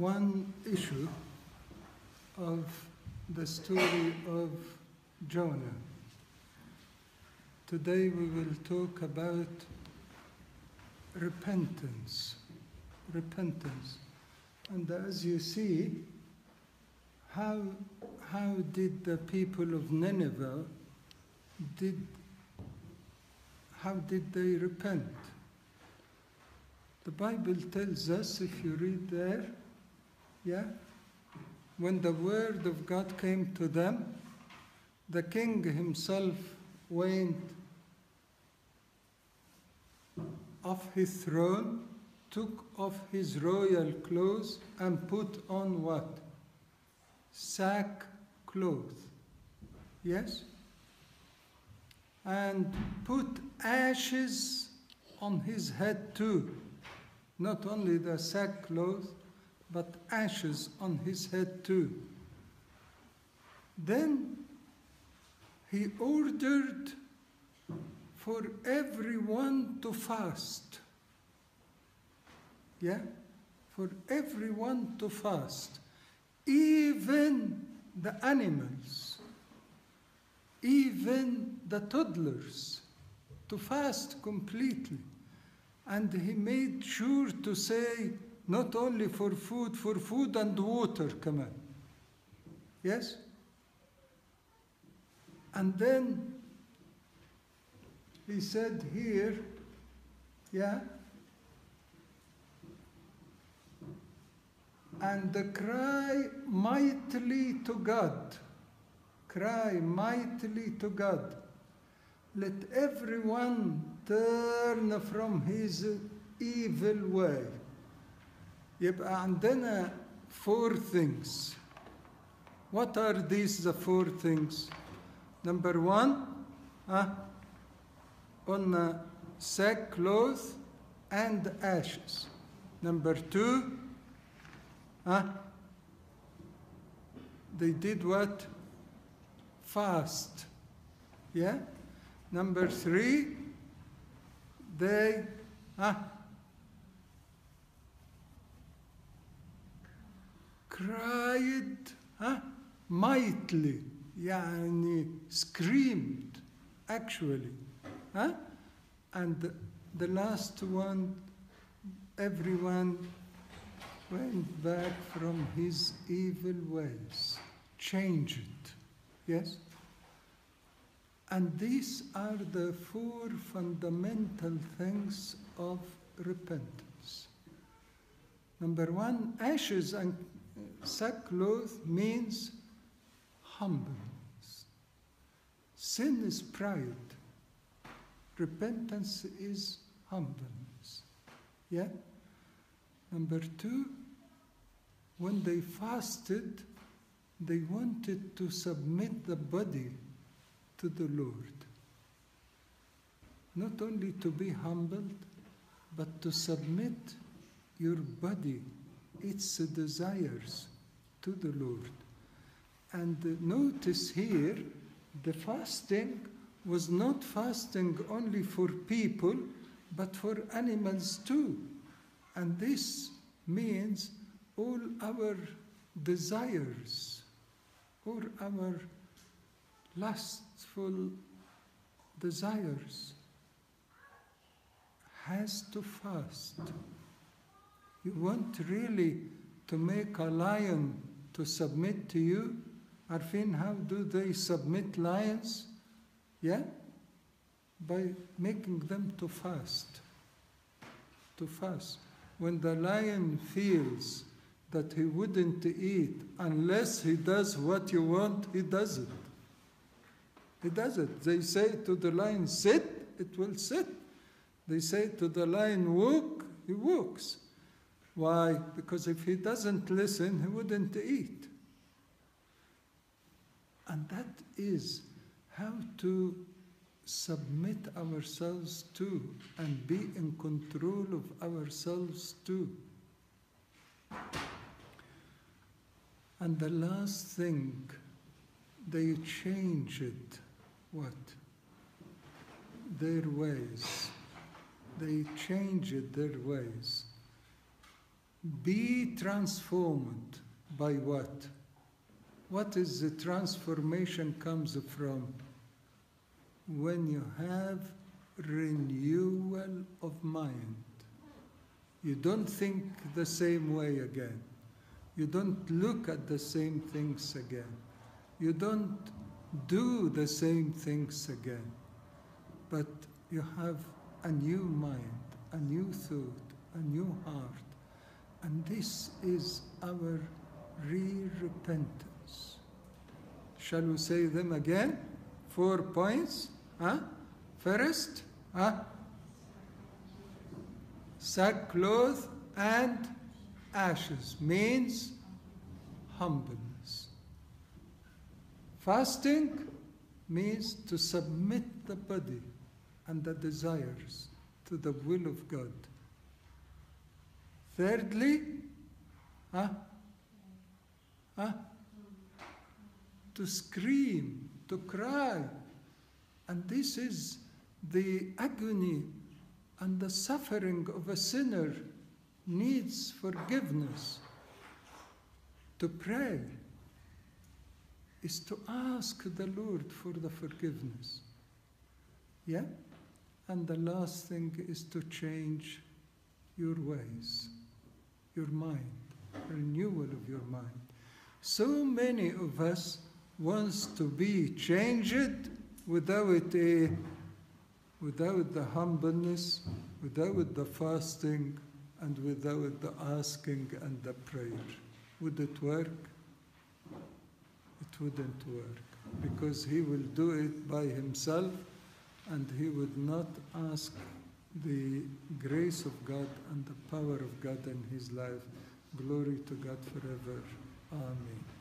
one issue of the story of Jonah. Today we will talk about repentance. Repentance. And as you see, how, how did the people of Nineveh did how did they repent? The Bible tells us, if you read there, yeah, when the word of God came to them, the king himself went off his throne, took off his royal clothes, and put on what? Sackcloth. Yes? And put ashes on his head too. Not only the sack sackcloth, but ashes on his head too. Then he ordered for everyone to fast. Yeah? For everyone to fast. Even the animals, even the toddlers, to fast completely. And he made sure to say, not only for food, for food and water, come on. Yes? And then he said here, yeah, and the cry mightily to God, cry mightily to God. Let everyone turn from his evil way يبقى عندنا four things. What are these the four things? Number one, uh, on uh, sackcloth and ashes. Number two, uh, they did what? Fast. Yeah? Number three, they uh, cried huh, mightily, yani screamed actually. Huh? And the, the last one, everyone went back from his evil ways, changed. Yes? And these are the four fundamental things of repentance. Number one, ashes and sackcloth means humbleness. Sin is pride. Repentance is humbleness. Yeah? Number two, when they fasted, they wanted to submit the body to the Lord. Not only to be humbled, but to submit your body, its desires, to the Lord. And notice here, the fasting was not fasting only for people, but for animals too. And this means all our desires, or our lustful desires has to fast. You want really to make a lion to submit to you? Arfin, how do they submit lions? Yeah? By making them to fast. To fast. When the lion feels that he wouldn't eat unless he does what you want, he does it. He does it. They say to the lion, sit, it will sit. They say to the lion, walk, he walks. Why? Because if he doesn't listen, he wouldn't eat. And that is how to submit ourselves to and be in control of ourselves too. And the last thing, they changed what? Their ways. They changed their ways. Be transformed by what? What is the transformation comes from? When you have renewal of mind. You don't think the same way again. You don't look at the same things again. You don't do the same things again. But you have a new mind, a new thought, a new heart. And this is our re repentance. Shall we say them again? Four points. Huh? First, huh? sackcloth and ashes means humbleness. Fasting means to submit the body and the desires to the will of God. Thirdly, huh? Huh? to scream, to cry. And this is the agony and the suffering of a sinner needs forgiveness. To pray is to ask the Lord for the forgiveness. Yeah? And the last thing is to change your ways, your mind, renewal of your mind. So many of us wants to be changed without a without the humbleness, without the fasting, and without the asking and the prayer. Would it work? It wouldn't work because he will do it by himself and he would not ask the grace of God and the power of God in his life. Glory to God forever. Amen.